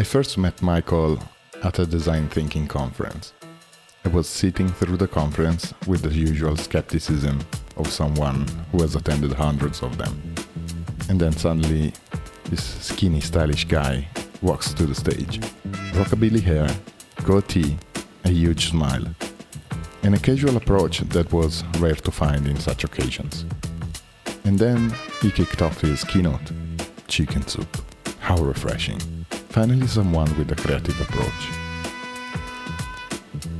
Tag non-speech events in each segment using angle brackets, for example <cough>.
I first met Michael at a design thinking conference. I was sitting through the conference with the usual skepticism of someone who has attended hundreds of them. And then suddenly, this skinny, stylish guy walks to the stage. Rockabilly hair, goatee, a huge smile, and a casual approach that was rare to find in such occasions. And then he kicked off his keynote chicken soup. How refreshing. Finally, someone with a creative approach.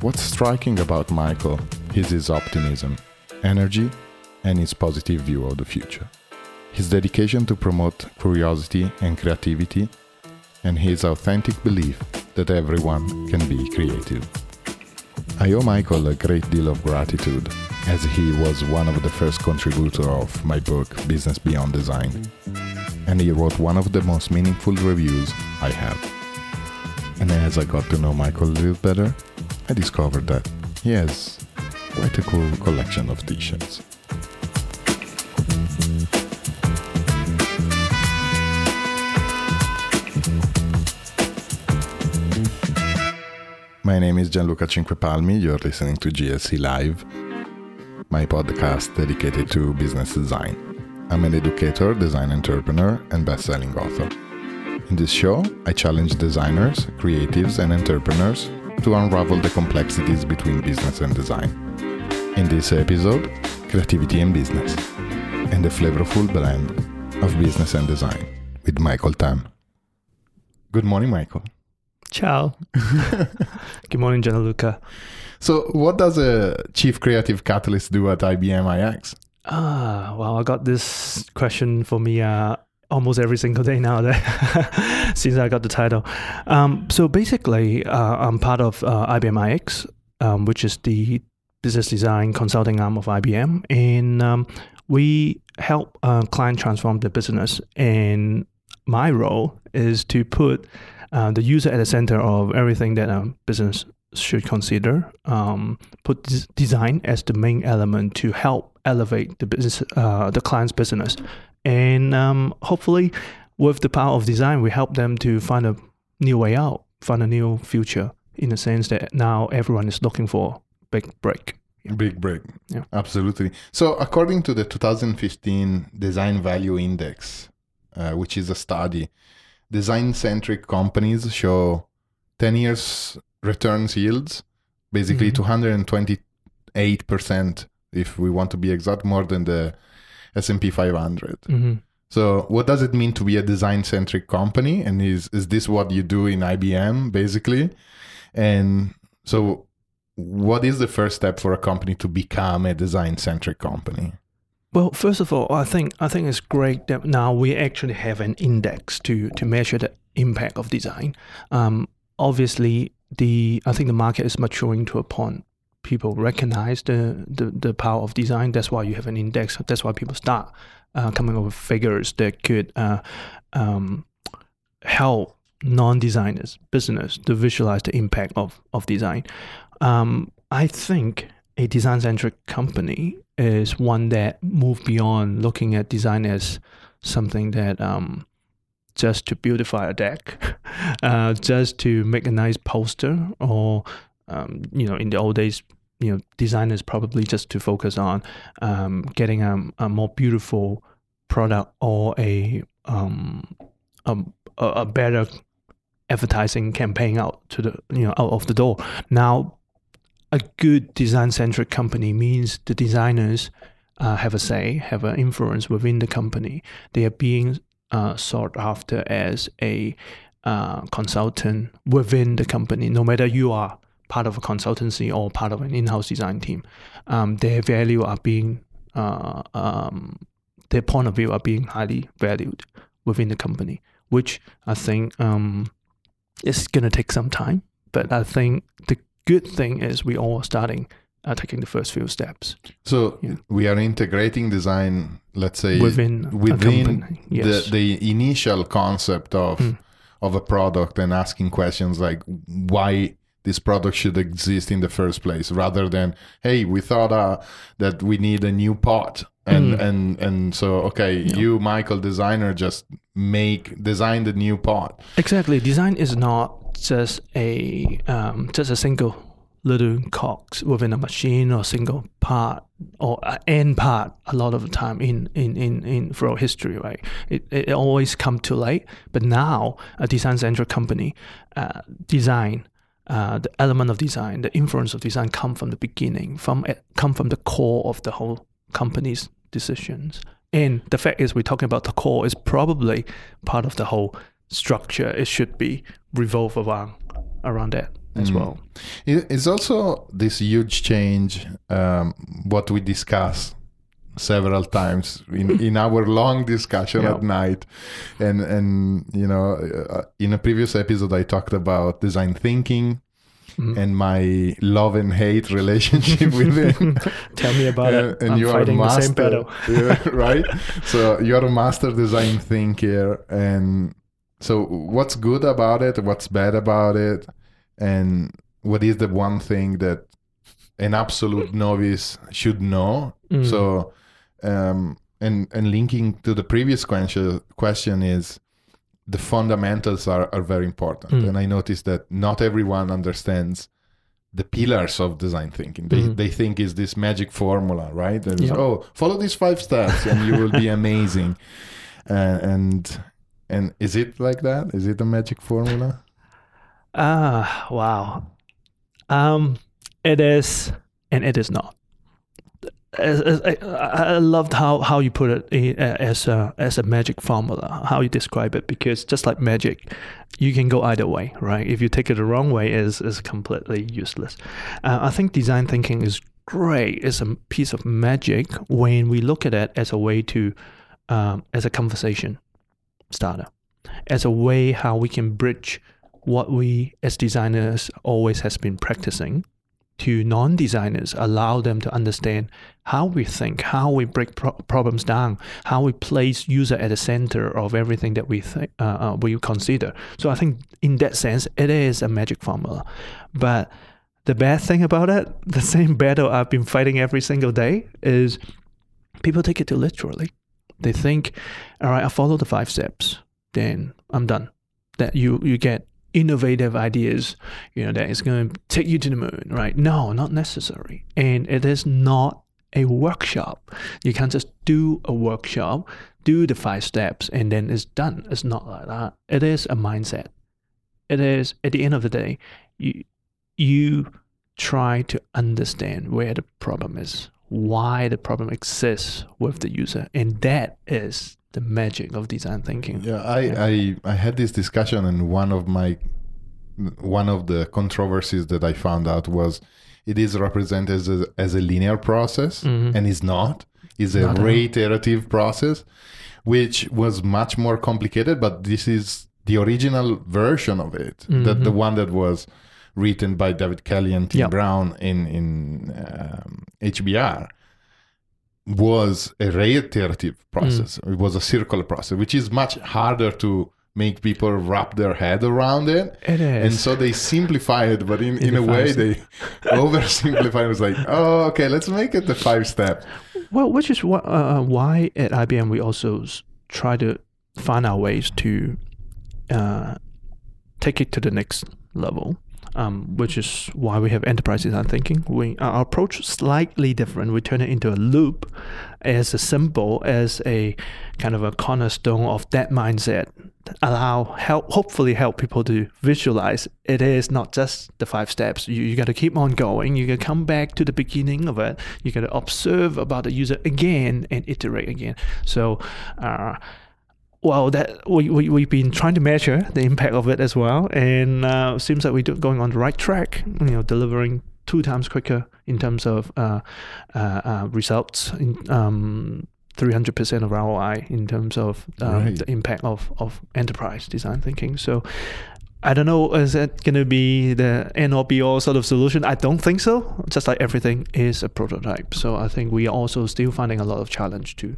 What's striking about Michael is his optimism, energy, and his positive view of the future. His dedication to promote curiosity and creativity, and his authentic belief that everyone can be creative. I owe Michael a great deal of gratitude as he was one of the first contributors of my book Business Beyond Design. And he wrote one of the most meaningful reviews I have. And as I got to know Michael a little better, I discovered that he has quite a cool collection of t-shirts. My name is Gianluca Cinquepalmi. You're listening to GLC Live, my podcast dedicated to business design. I'm an educator, design entrepreneur, and best-selling author. In this show, I challenge designers, creatives, and entrepreneurs to unravel the complexities between business and design. In this episode, creativity and business, and the flavorful blend of business and design with Michael Tam. Good morning, Michael. Ciao. <laughs> Good morning, Gianluca. So, what does a chief creative catalyst do at IBM iX? Ah, well, I got this question for me uh, almost every single day <laughs> now that <laughs> since I got the title. Um, so basically, uh, I'm part of uh, IBM iX, um, which is the business design consulting arm of IBM, and um, we help uh, client transform their business. And my role is to put uh, the user at the center of everything that a business should consider. Um, put design as the main element to help elevate the business, uh, the client's business, and um, hopefully, with the power of design, we help them to find a new way out, find a new future. In the sense that now everyone is looking for big break. Big break. Yeah. Absolutely. So, according to the 2015 Design Value Index, uh, which is a study, design centric companies show 10 years returns yields, basically Mhm. 228%, if we want to be exact, more than the S&P 500. hmm So, what does it mean to be a design centric company? And is, is this what you do in IBM, basically? And so, what is the first step for a company to become a design centric company? Well, first of all, I think I think it's great that now we actually have an index to to measure the impact of design. Um, obviously, the I think the market is maturing to a point people recognize the, the the power of design. That's why you have an index. That's why people start uh, coming up with figures that could uh, um, help non-designers, business, to visualize the impact of of design. Um, I think a design-centric company is one that move beyond looking at design as something that um, just to beautify a deck, <laughs> uh, just to make a nice poster, or um, you know, in the old days, you know, designers probably just to focus on um, getting a, a more beautiful product or a um, a, a a better advertising campaign out to the you know out of the door. Now, a good design centric company means the designers uh, have a say, have an influence within the company. They are being uh, sought after as a uh, consultant within the company, no matter you are part of a consultancy or part of an in-house design team. Um, their value are being, uh, um, their point of view are being highly valued within the company, which I think um, is going to take some time. But I think the good thing is we all starting uh, taking the first few steps So, Yeah. we are integrating design, let's say, within, within. Yes. the, the initial concept of Mm. of a product and asking questions like why this product should exist in the first place rather than hey we thought uh, that we need a new pot and Mm. and and so okay Yeah. you michael designer just make design the new part. Exactly. Design is not just a um, just a single little cogs within a machine or single part or end part a lot of the time in in in, in throughout history right? It, it always come too late but now a design centric company uh, design uh, the element of design the influence of design come from the beginning from come from the core of the whole company's decisions. And the fact is we're talking about the core is probably part of the whole structure. It should be revolve around around that as mm. well. It's also this huge change, um, what we discuss several times in, <laughs> in our long discussion at night. And and you know uh, in a previous episode i talked about design thinking mm-hmm. and my love and hate relationship with it. <laughs> Tell me about and, it. And I'm you are a master <laughs> yeah, right? So you're a master design thinker and so what's good about it? What's bad about it and what is the one thing that an absolute <laughs> novice should know mm. so um, and and linking to the previous question question is the fundamentals are, are very important mm. and i noticed that not everyone understands the pillars of design thinking they, mm. they think is this magic formula right yep. oh follow these five steps and you will be <laughs> amazing uh, and and is it like that is it a magic formula Ah, wow. Um, it is, and it is not. I loved how, how you put it as a as a magic formula, how you describe it, because just like magic, you can go either way, right? If you take it the wrong way, is is completely useless. Uh, I think design thinking is great. It's a piece of magic when we look at it as a way to, um, as a conversation starter, as a way how we can bridge what we as designers always has been practicing to non-designers allow them to understand how we think how we break pro- problems down how we place user at the center of everything that we think uh, uh, we consider. So i think in that sense it is a magic formula. But the bad thing about it <laughs> the same battle i've been fighting every single day is people take it too literally. They think all right i follow the five steps. Then i'm done. That you you get innovative ideas, you know, that is going to take you to the moon, right? No, not necessary. And it is not a workshop. You can't just do a workshop, do the five steps, and then it's done. It's not like that. It is a mindset. It is, at the end of the day, you, you try to understand where the problem is, why the problem exists with the user. And that is the magic of design thinking. Yeah, I, yeah. I, I had this discussion, and one of my one of the controversies that I found out was it is represented as a, as a linear process, mm-hmm. and is not. It's a not reiterative process, which was much more complicated. But this is the original version of it, mm-hmm. that the one that was written by David Kelley and Tim yep. Brown in in um, HBR was a reiterative process. Mm. It was a circular process, which is much harder to make people wrap their head around it. It is. And so they simplify it, but in, in a way they <laughs> oversimplify it. Was like, oh, okay, let's make it the five step. Well, which is what, uh, uh why at IBM we also try to find our ways to uh, take it to the next level um, which is why we have enterprise design thinking. We our approach slightly different. We turn it into a loop as a symbol, as a kind of a cornerstone of that mindset. Allow help, hopefully help people to visualize it is not just the five steps. You you got to keep on going. You got to come back to the beginning of it. You got to observe about the user again and iterate again. So. Uh, well, that we, we we've been trying to measure the impact of it as well, and uh, seems like we're going on the right track. You know, delivering two times quicker in terms of uh, uh, uh results, in um, 300% of ROI in terms of um, right. the impact of, of enterprise design thinking. So I don't know, is that going to be the end or be all sort of solution? I don't think so. Just like everything is a prototype. So I think we are also still finding a lot of challenge to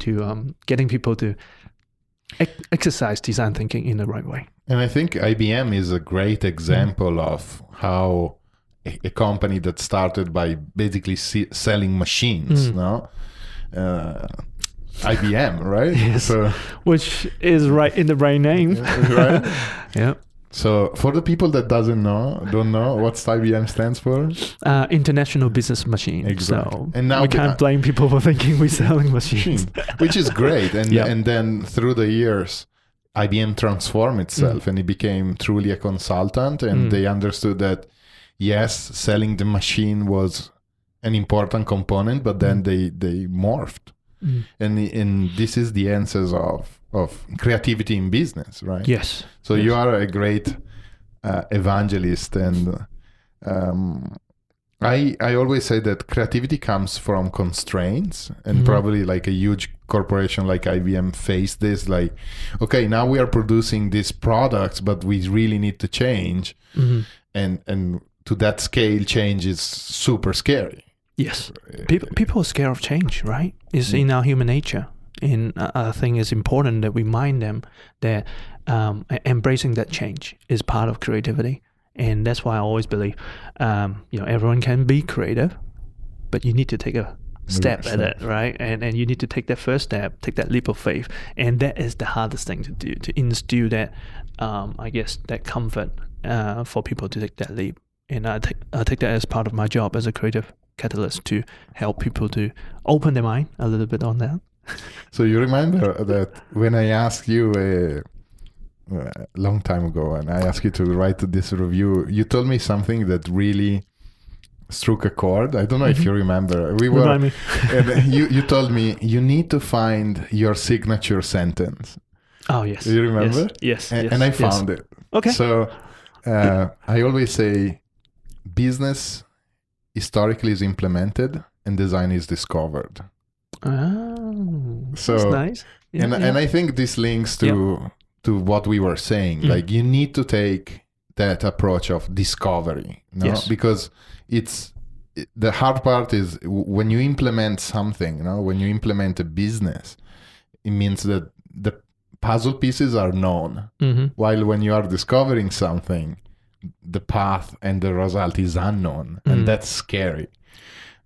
to um, getting people to exercise design thinking in the right way. And I think IBM is a great example mm. of how a, a, company that started by basically selling machines, mm. no, uh, IBM, right? <laughs> Yes. So, which is right in the right name. right. <laughs> yeah. So for the people that doesn't know, don't know what's IBM stands for. Uh, International Business Machine. Exactly. So And now we can't blame people for thinking we're selling machines. which is great. And <laughs> Yeah. and then through the years, IBM transformed itself and it became truly a consultant. And Mm. they understood that yes, selling the machine was an important component, but then they they morphed. Mm. And and this is the essence of of creativity in business, right? Yes. So Yes. you are a great uh, evangelist, and um, I I always say that creativity comes from constraints, and Mhm. probably like a huge corporation like IBM faced this. Like, okay, now we are producing these products, but we really need to change, Mhm. and and to that scale, change is super scary. Yes. People, people are scared of change, right? It's in our human nature. And I think it's important that we mind them that um, embracing that change is part of creativity. And that's why I always believe, um, you know, everyone can be creative, but you need to take a step at it, right? And and you need to take that first step, take that leap of faith, and that is the hardest thing to do to instill that, um, I guess, that comfort uh, for people to take that leap. And I take I take that as part of my job as a creative catalyst to help people to open their mind a little bit on that. So you remember that when I asked you a, a long time ago, and I asked you to write this review, you told me something that really struck a chord. I don't know if Mhm. you remember. We were, <laughs> and you you told me you need to find your signature sentence, Oh yes. You remember? Yes. Yes. and, yes, and I yes. found it. Okay. So uh, I always say, business historically is implemented and design is discovered. Oh, So- that's nice. Yeah, and yeah. and I think this links to to what we were saying. Mm. Like you need to take that approach of discovery, no? Yes. Because it's the hard part is when you implement something, you know, when you implement a business, it means that the puzzle pieces are known. Mhm. While when you are discovering something, the path and the result is unknown, Mm. and that's scary.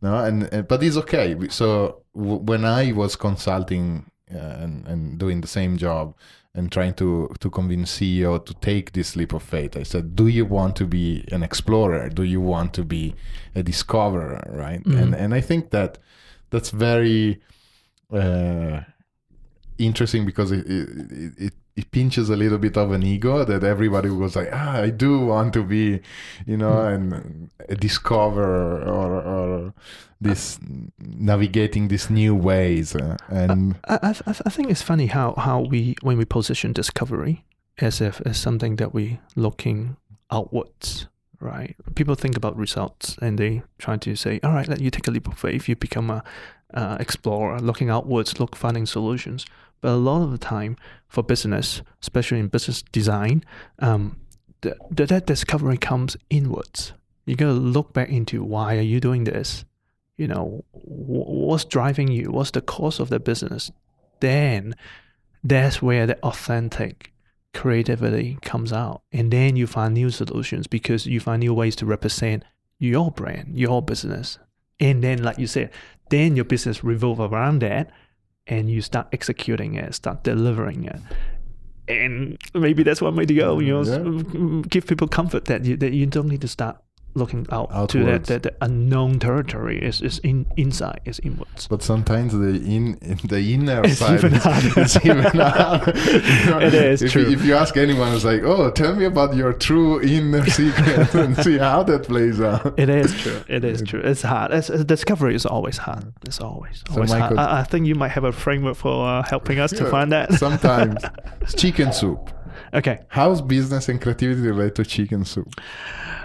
No, and, and but it's okay. So w- when I was consulting uh, and and doing the same job and trying to to convince CEO to take this leap of faith, I said, "Do you want to be an explorer? Do you want to be a discoverer?" Right? Mhm. And and I think that that's very uh, interesting because it, it it it pinches a little bit of an ego that everybody was like, ah, I do want to be, you know, Mm. and a discoverer or or this navigating these new ways uh, and I, I, I- I think it's funny how, how we when we position discovery as if as something that we looking outwards, right? People think about results and they try to say, all right, let you take a leap of faith. You become a uh, explorer, looking outwards, look finding solutions. But a lot of the time for business, especially in business design, um, the, the, that discovery comes inwards. You gotta look back into why are you doing this? You know, wh- what's driving you? What's the cause of the business? Then that's where the authentic creativity comes out. And then you find new solutions because you find new ways to represent your brand, your business. And then, like you said, then your business revolve around that and you start executing it, start delivering it. And maybe that's one way to go, you know, Yeah. give people comfort that you, that you don't need to start looking out to that, Outwards. that the unknown territory is, is in inside, is inwards. but sometimes the in the inner It's side even is, <laughs> is even harder. <laughs> You know, It is if, true. You, if you ask anyone, it's like, oh, tell me about your true inner <laughs> secret and see how that plays out. It is true. It is true. It's hard. It's, it's- discovery is always hard. It's always So, always hard. I, I think you might have a framework for uh, helping us to find that. Sometimes it's chicken soup. okay. How's business and creativity related to chicken soup?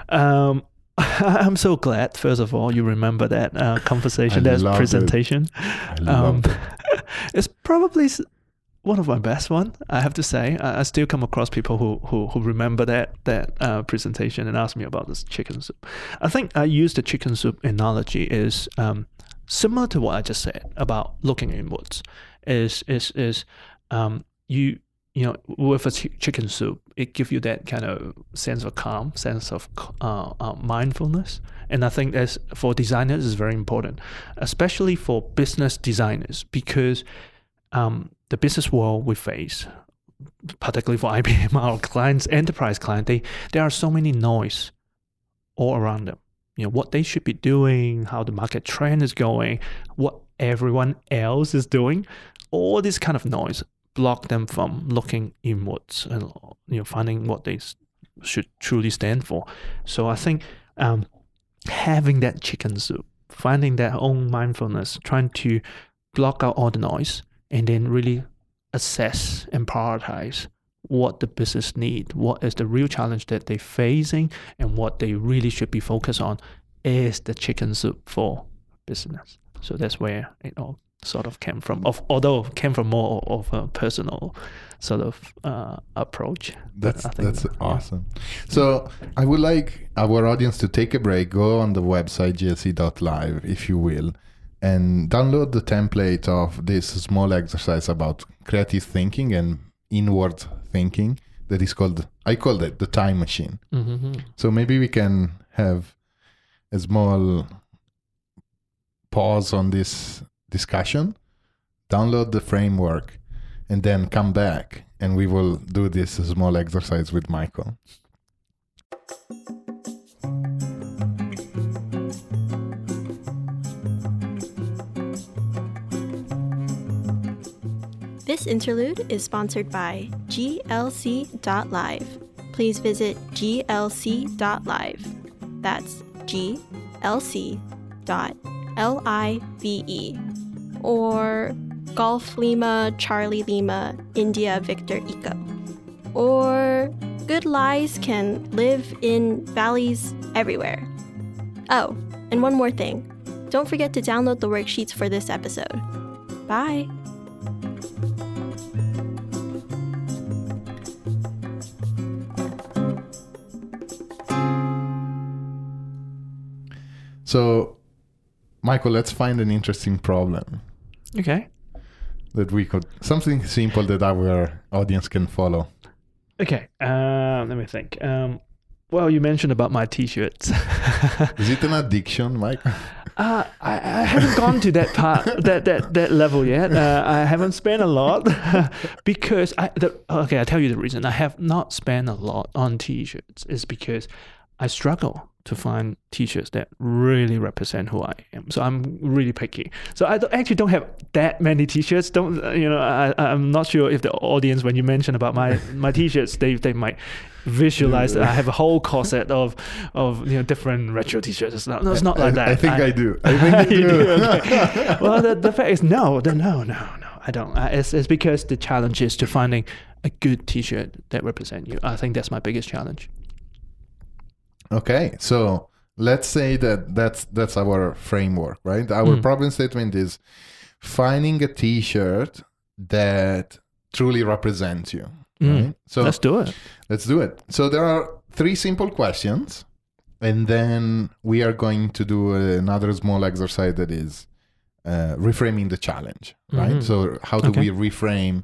Um, <laughs> I'm so glad. First of all, you remember that uh, <laughs> conversation, that it. presentation. I Um, it. <laughs> it's probably one of my best one. I have to say. I, I still come across people who who, who remember that that uh, presentation and ask me about this chicken soup. I think I use the chicken soup analogy is um, similar to what I just said about looking inwards. Is is is um, you you know with a chi- chicken soup, it gives you that kind of sense of calm, sense of uh, uh, mindfulness, and I think that's for designers is very important, especially for business designers because um, the business world we face, particularly for <laughs> IBM, our clients, enterprise client, they there are so many noise all around them. You know what they should be doing, how the market trend is going, what everyone else is doing. All this kind of noise block them from looking inwards and you know finding what they should truly stand for. So I think um, having that chicken soup, finding that own mindfulness, trying to block out all the noise, and then really assess and prioritize what the business need, what is the real challenge that they're facing, and what they really should be focused on is the chicken soup for business. So that's where it all sort of came from. Of although came from more of a personal sort of uh, approach. That's that's yeah. awesome. So I would like our audience to take a break, go on the website glc.live if you will, and download the template of this small exercise about creative thinking and inward thinking that is called I called it the time machine. Mhm. So maybe we can have a small pause on this discussion, download the framework, and then come back and we will do this small exercise with Michael. This interlude is sponsored by GLC.live. Please visit GLC.live. That's GLC.live. Or Golf Lima, Charlie Lima, India Victor Eco. Or good lies can live in valleys everywhere. Oh, and one more thing. Don't forget to download the worksheets for this episode. Bye. So, Michael, let's find an interesting problem Okay. that we could, something simple that our audience can follow. Okay. Um, let me think. Um, well, you mentioned about my t-shirts. <laughs> Is it an addiction, Mike? <laughs> Uh, I, I haven't gone to that part, <laughs> that that that level yet. Uh, I haven't spent a lot because I. The, okay, I'll tell you the reason. I have not spent a lot on t-shirts is because I struggle to find t-shirts that really represent who I am. So I'm really picky. So I don't, actually don't have that many t-shirts. Don't you know? I I'm not sure if the audience, when you mention about my <laughs> my t-shirts, they they might visualize that I have a whole corset of of you know different retro t-shirts. It's not, no, it's not like that. I, I think I, do. <laughs> I think You do. <laughs> do, okay. well, the, the fact is, no, no, no, no, I don't. It's, it's because the challenge is to finding a good T-shirt that represent you. I think that's my biggest challenge. Okay, so let's say that that's that's our framework, right? Our Mm. problem statement is finding a T-shirt that truly represents you. Mm. Right? So Let's do it. let's do it. So there are three simple questions, and then we are going to do another small exercise that is uh, reframing the challenge, right? Mhm. So how do Okay. we reframe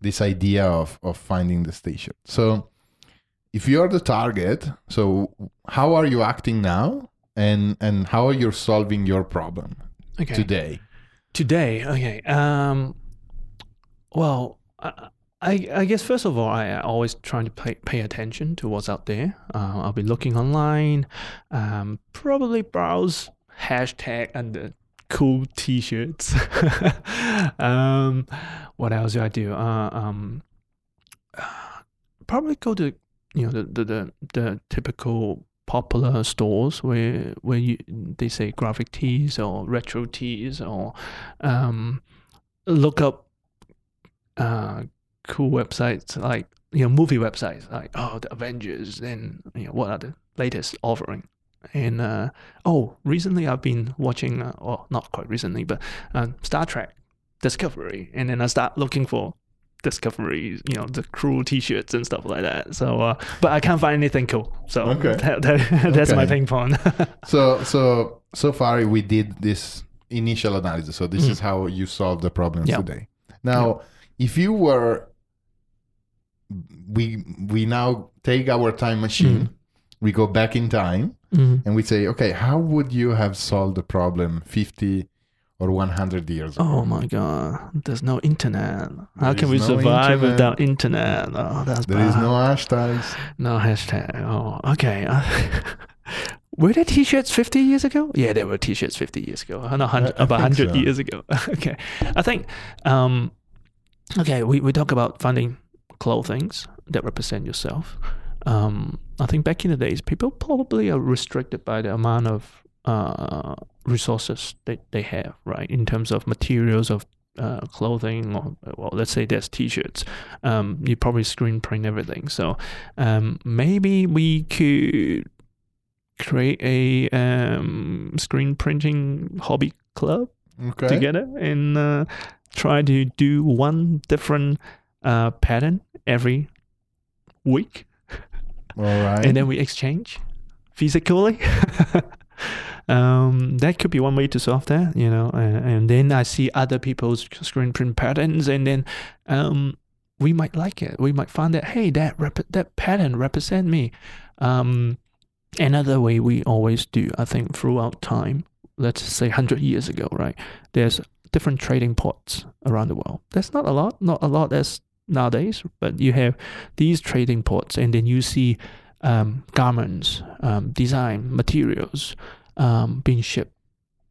this idea of of finding this T-shirt? So if you're the target, so how are you acting now, and and how are you solving your problem Okay. today? Today, okay. Um, well, I, I, guess first of all, I always try to pay, pay attention to what's out there. Uh, I'll be looking online, um, probably browse hashtag under cool t-shirts. <laughs> um, what else do I do? Uh, um, probably go to you know the the the, typical popular stores where where you they say graphic tees or retro tees or um, look up uh, cool websites like you know movie websites like oh the Avengers and you know what are the latest offering? And uh, oh recently I've been watching uh, well not quite recently but uh, Star Trek Discovery. And then I start looking for Discovery, you know, the cool T-shirts and stuff like that. So, uh, but I can't find anything cool. So Okay. <laughs> that, that, that's my Okay. ping pong. <laughs> So so so far we did this initial analysis. So this Mhm. is how you solve the problems Yeah. today. Now, if you were we we now take our time machine, Mm. we go back in time Mhm. and we say, okay, how would you have solved the problem 50 or 100 years ago? Oh my god, there's no internet. How There can we no survive internet. without internet? Oh, that's There is bad. no hashtags. No hashtag. Oh, okay. <laughs> were there t-shirts 50 years ago? Yeah, there were t-shirts 50 years ago. Uh, Not 100, I about 100 so. years ago. <laughs> okay. I think, um, okay, we, we talk about finding clothings that represent yourself. Um, I think back in the days, people probably are restricted by the amount of uh, resources that they have, right? In terms of materials of uh, clothing, or well, let's say there's t-shirts. Um, you probably screen print everything. So um, maybe we could create a um, screen printing hobby club Okay. together and uh, try to do one different uh, pattern every week All right. and then we exchange physically. <laughs> um, that could be one way to solve that, you know. And, and then I see other people's screen print patterns, and then um, we might like it. We might find that hey, that rep- that pattern represent me. Um, another way we always do, I think, throughout time. Let's say hundred years ago, right? There's different trading ports around the world. That's not a lot, not a lot as nowadays, but you have these trading ports, and then you see um, garments, um, design, materials um, being shipped,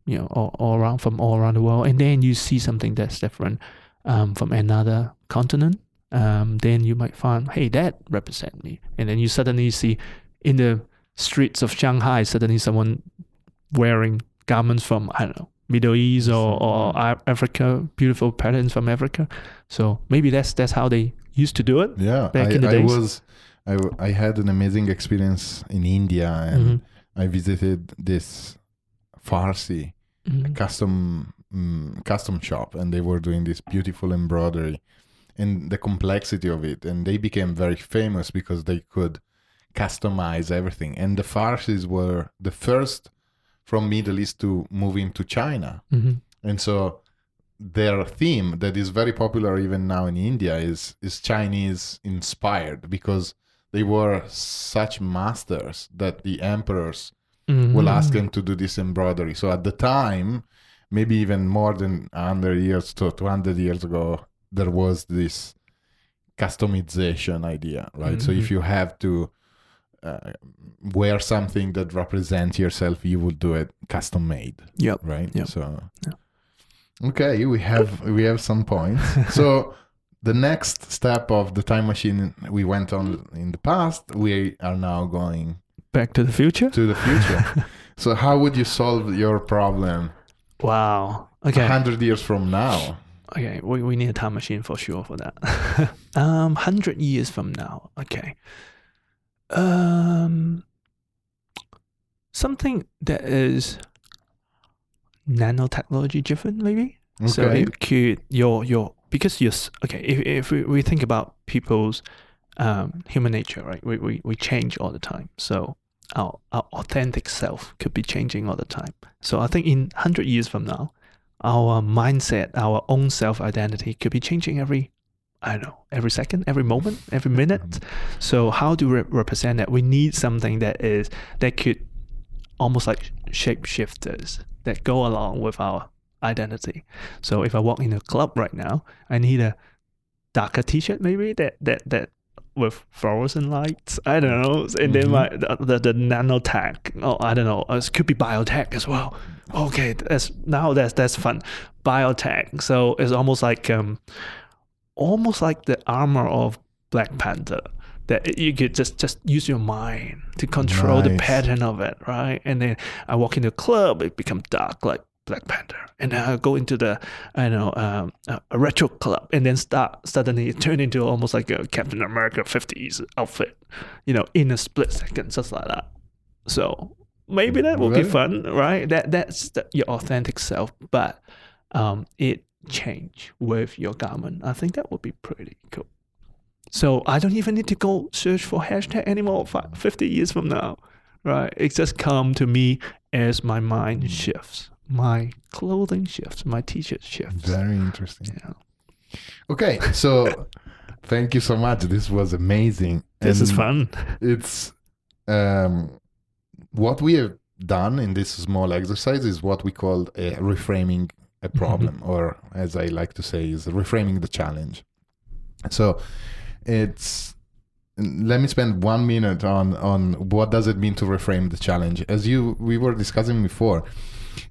you know, all, all around from all around the world, and then you see something that's different um, from another continent. Um, then you might find, hey, that represent me, and then you suddenly see in the streets of Shanghai, suddenly someone wearing garments from I don't know Middle East or, or Africa, beautiful patterns from Africa. So maybe that's that's how they used to do it. yeah, back I, in the I days. was. I, I had an amazing experience in India, and Mhm. I visited this Parsi Mhm. custom mm, custom shop, and they were doing this beautiful embroidery, and the complexity of it, and they became very famous because they could customize everything. And the Parsis were the first from Middle East to move into China, Mhm. and so their theme that is very popular even now in India is is Chinese inspired because they were such masters that the emperors will ask them to do this embroidery. So at the time, maybe even more than 100 years to 200 years ago, there was this customization idea, right? So if Mhm. you have to uh, wear something that represents yourself, you will do it custom made, Yep. right? Yep. So Yeah. okay, we have we have some points. so <laughs> the next step of the time machine we went on in the past, we are now going Back to the future. to the future. <laughs> so how would you solve your problem Wow. Okay. hundred years from now? Okay. We, we need a time machine for sure for that. <laughs> um, hundred years from now. Okay. Um, something that is nanotechnology driven, maybe. Okay. So it could your your because you're okay. If if we, we think about people's um, human nature, right? We, we we change all the time. So our our authentic self could be changing all the time. So I think in hundred years from now, our mindset, our own self identity could be changing every I don't know every second, every moment, every minute. So how do we represent that? We need something that is that could almost like shapeshifters that go along with our identity. So if I walk in a club right now, I need a darker T-shirt maybe that that that with fluorescent lights. I don't know, and then Mhm. my the, the the nanotech. Oh, I don't know. It could be biotech as well. Okay, that's now that's that's fun. Biotech. So it's almost like um, almost like the armor of Black Panther. That you could just just use your mind to control the pattern of it, right? And then I walk into a club, it become dark like Black Panther, and then I go into the I know um, a, a retro club, and then start suddenly turn into almost like a Captain America fifties outfit, you know, in a split second, just like that. So maybe that will be fun, right? That that's the, your authentic self, but um, it change with your garment. I think that would be pretty cool. So I don't even need to go search for hashtag anymore. fi- Fifty years from now, right? It just come to me as my mind shifts, my clothing shifts, my t-shirt shifts. Very interesting. Yeah. Okay, so <laughs> thank you so much. This was amazing. This is fun. It's um, what we have done in this small exercise is what we call a reframing a problem, or as I like to say, is reframing the challenge. So it's let me spend one minute on on what does it mean to reframe the challenge. As you we were discussing before,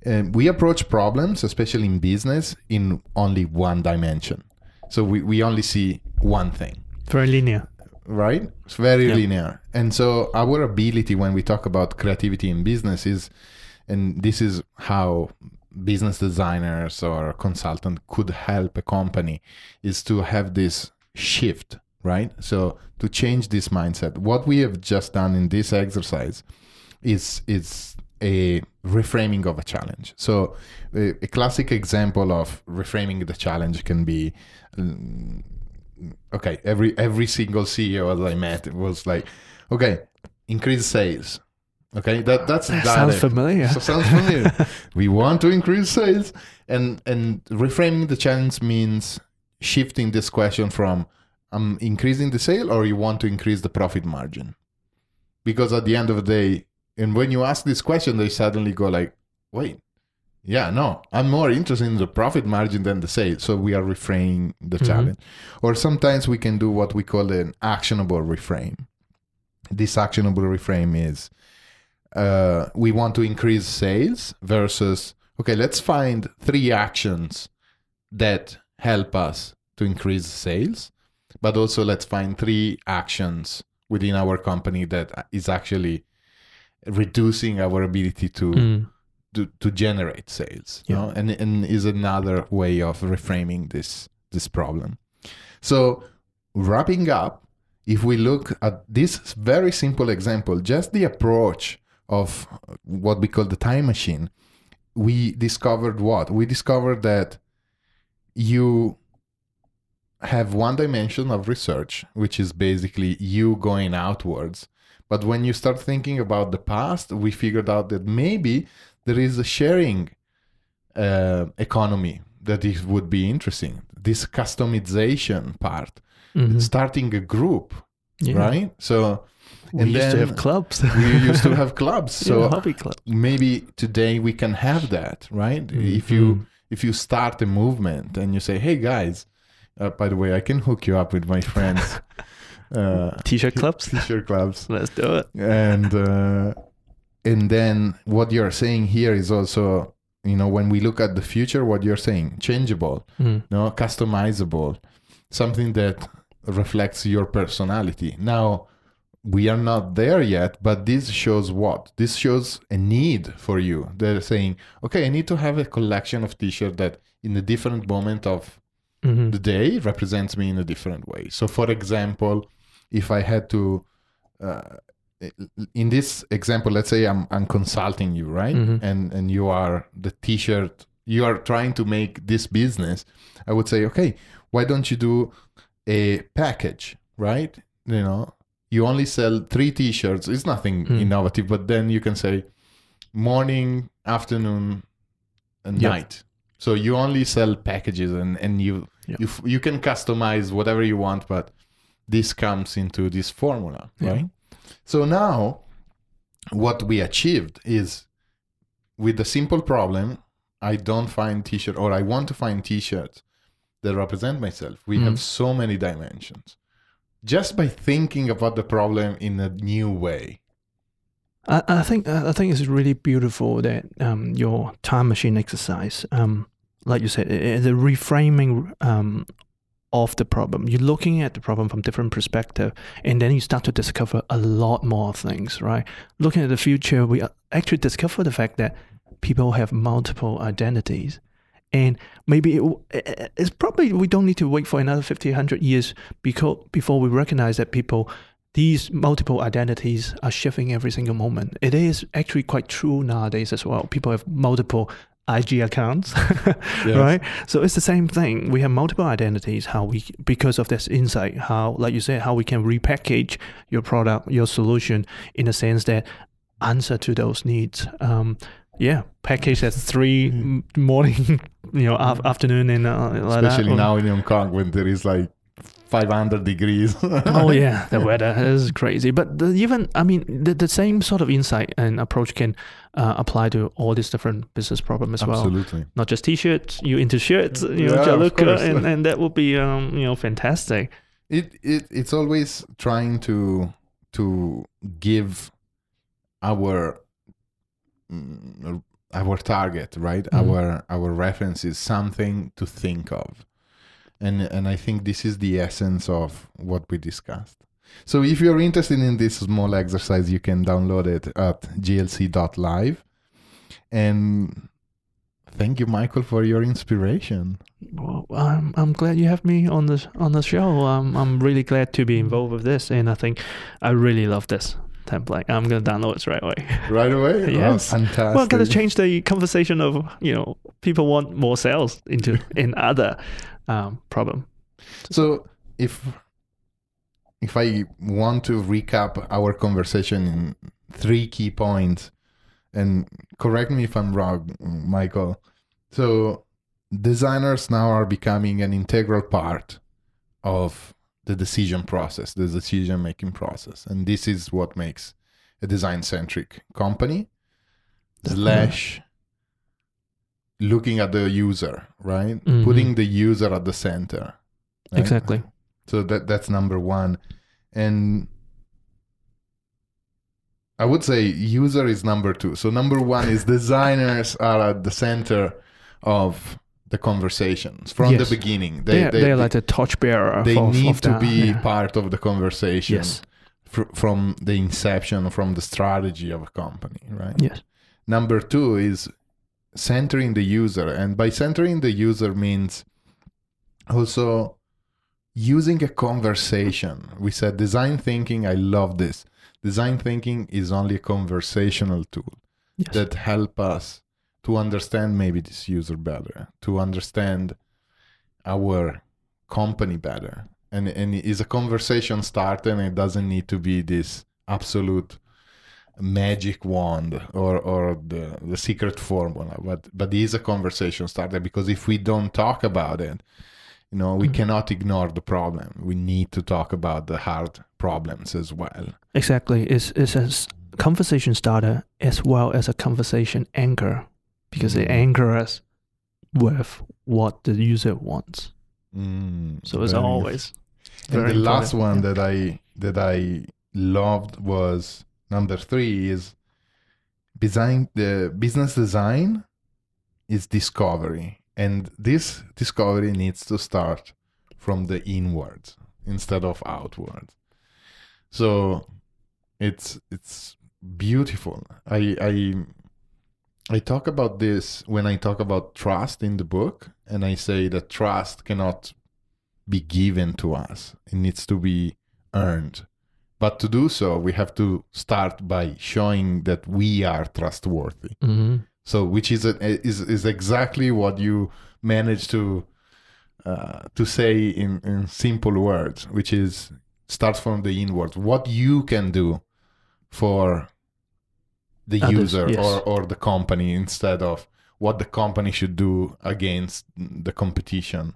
uh, we approach problems, especially in business, in only one dimension. So we, we only see one thing Very linear. right? It's very Yeah. linear. And so our ability when we talk about creativity in business is, and this is how business designers or consultant could help a company, is to have this shift, right? So to change this mindset. What we have just done in this exercise is is a reframing of a challenge. So a, a classic example of reframing the challenge can be mm, okay every every single ceo that i met was like okay increase sales. Okay that that's That sounds familiar. So sounds familiar. <laughs> We want to increase sales. And and reframing the challenge means shifting this question from i'm increasing the sale or you want to increase the profit margin? Because at the end of the day and when you ask this question they suddenly go like wait yeah no i'm more interested in the profit margin than the sale. So we are reframing the Mhm. challenge. Or sometimes we can do what we call an actionable reframe. This actionable reframe is uh, we want to increase sales versus okay let's find three actions that help us to increase sales but also let's find three actions within our company that is actually reducing our ability to Mm. to, to generate sales you Yeah. know? and and is another way of reframing this this problem so wrapping up if we look at this very simple example just the approach of what we call the time machine we discovered what we discovered that you have one dimension of research which is basically you going outwards but when you start thinking about the past we figured out that maybe there is a sharing uh, economy that is, would be interesting. This customization part, Mhm. starting a group, Yeah. right? So We And used to have clubs. we used to have clubs. <laughs> So yeah, hobby club. maybe today we can have that, right? If you if you start a movement and you say, "Hey guys, uh, by the way, I can hook you up with my friends." <laughs> uh, T-shirt clubs. <laughs> t-shirt clubs <laughs> Let's do it. and uh, and then what you're saying here is also you know when we look at the future what you're saying changeable Mm. no customizable something that reflects your personality now we are not there yet but this shows what this shows a need for you they're saying okay i need to have a collection of t-shirts that in a different moment of Mhm. the day represents me in a different way. So, for example, if I had to, uh, in this example, let's say I'm I'm consulting you, right? Mhm. And and you are the T-shirt. You are trying to make this business. I would say, okay, why don't you do a package, right? You know, you only sell three T-shirts. It's nothing Mm. innovative, but then you can say morning, afternoon, and Yeah. night. So you only sell packages, and and you Yeah. you f- you can customize whatever you want, but this comes into this formula, Yeah. right? So now, what we achieved is with the simple problem. I don't find t-shirt, or I want to find t-shirts that represent myself. We Mm. have so many dimensions just by thinking about the problem in a new way. I, I think I think it's really beautiful that um, your time machine exercise, um, like you said, the reframing um, of the problem. You're looking at the problem from different perspective, and then you start to discover a lot more things. Right? Looking at the future, we actually discover the fact that people have multiple identities. And maybe it, it's probably we don't need to wait for another 50, 100 years because before we recognize that people these multiple identities are shifting every single moment. It is actually quite true nowadays as well. People have multiple IG accounts, <laughs> right? So it's the same thing. We have multiple identities. How we because of this insight, how like you said, how we can repackage your product, your solution in a sense that answer to those needs. Um, yeah, package at three Mm. morning, <laughs> you know, af- afternoon, and uh, like. Especially Or- now in Hong Kong when there is like 500 degrees. <laughs> oh yeah, the weather is crazy. But the, even I mean, the, the same sort of insight and approach can uh, apply to all these different business problems as well. Absolutely. Not just t-shirts, you into shirts, you know, Yeah, of Gianluca, and, and that would be um, you know fantastic. It, it it's always trying to to give our mm, our target right Mhm. our our references something to think of and and i think this is the essence of what we discussed so if you're interested in this small exercise you can download it at glc.live and thank you michael for your inspiration Well, I'm I'm glad you have me on the on the show. Um, I'm really glad to be involved with this, and I think I really love this template. I'm gonna download it right away. <laughs> right away <laughs> Yes. oh, fantastic Well, gonna change the conversation of you know people want more sales into <laughs> in other um, problem. So if if I want to recap our conversation in three key points, and correct me if I'm wrong, Michael. So designers now are becoming an integral part of the decision process, the decision making process, and this is what makes a design centric company slash looking at the user, right? Mhm. Putting the user at the center. right? Exactly. So that that's number one, and I would say user is number two. So number one is designers <laughs> are at the center of the conversations from Yes. the beginning. They, are they're like the torchbearer. they of, need of to the- be yeah. part of the conversation Yes. fr- from the inception, from the strategy of a company, right? Yes. Number two is centering the user. And by centering the user means also using a conversation. We said design thinking, I love this. Design thinking is only a conversational tool Yes. that help us to understand maybe this user better, to understand our company better. And and is a conversation starter and it doesn't need to be this absolute magic wand or or the, the secret formula but but it is a conversation starter because if we don't talk about it you know we Mhm. cannot ignore the problem we need to talk about the hard problems as well Exactly. It's, it's a conversation starter as well as a conversation anchor because it Mhm. anchors us with what the user wants. Mm, So it's always and the last important, one that i that i loved was number three is design the business design is discovery. And this discovery needs to start from the inwards instead of outwards. So it's it's beautiful. I i i talk about this when i talk about trust in the book and i say that trust cannot be given to us. It needs to be earned but to do so we have to start by showing that we are trustworthy Mhm. so which is a, is is exactly what you managed to uh, to say in, in simple words which is starts from the inward what you can do for the Others, user yes. or, or the company instead of what the company should do against the competition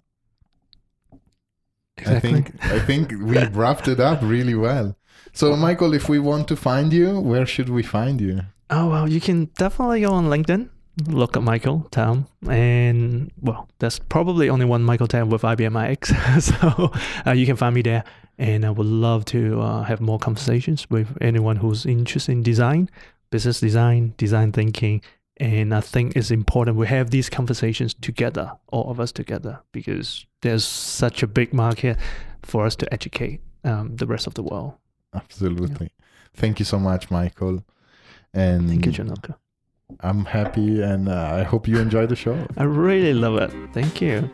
Exactly. I think I think we wrapped it up really well. So Michael, if we want to find you, where should we find you? Oh well, you can definitely go on LinkedIn, look at Michael Tam, and well, there's probably only one Michael Tam with IBM iX, <laughs> so uh, you can find me there. And I would love to uh, have more conversations with anyone who's interested in design, business design, design thinking, and I think it's important we have these conversations together, all of us together, because there's such a big market for us to educate um, the rest of the world. <laughs> Absolutely. Thank you so much, Michael. And Thank you, Gianluca. I'm happy and uh, I hope you enjoy the show. I really love it. Thank you.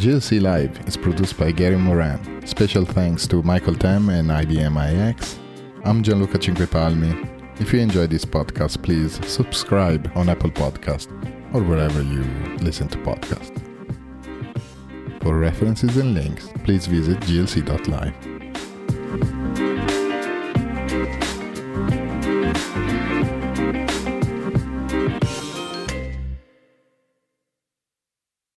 GLC Live is produced by Gary Moran. Special thanks to Michael Tam and IBM iX. I'm Gianluca Cinquepalmi. If you enjoyed this podcast, please subscribe on Apple Podcast or wherever you listen to podcasts. For references and links, please visit glc.live.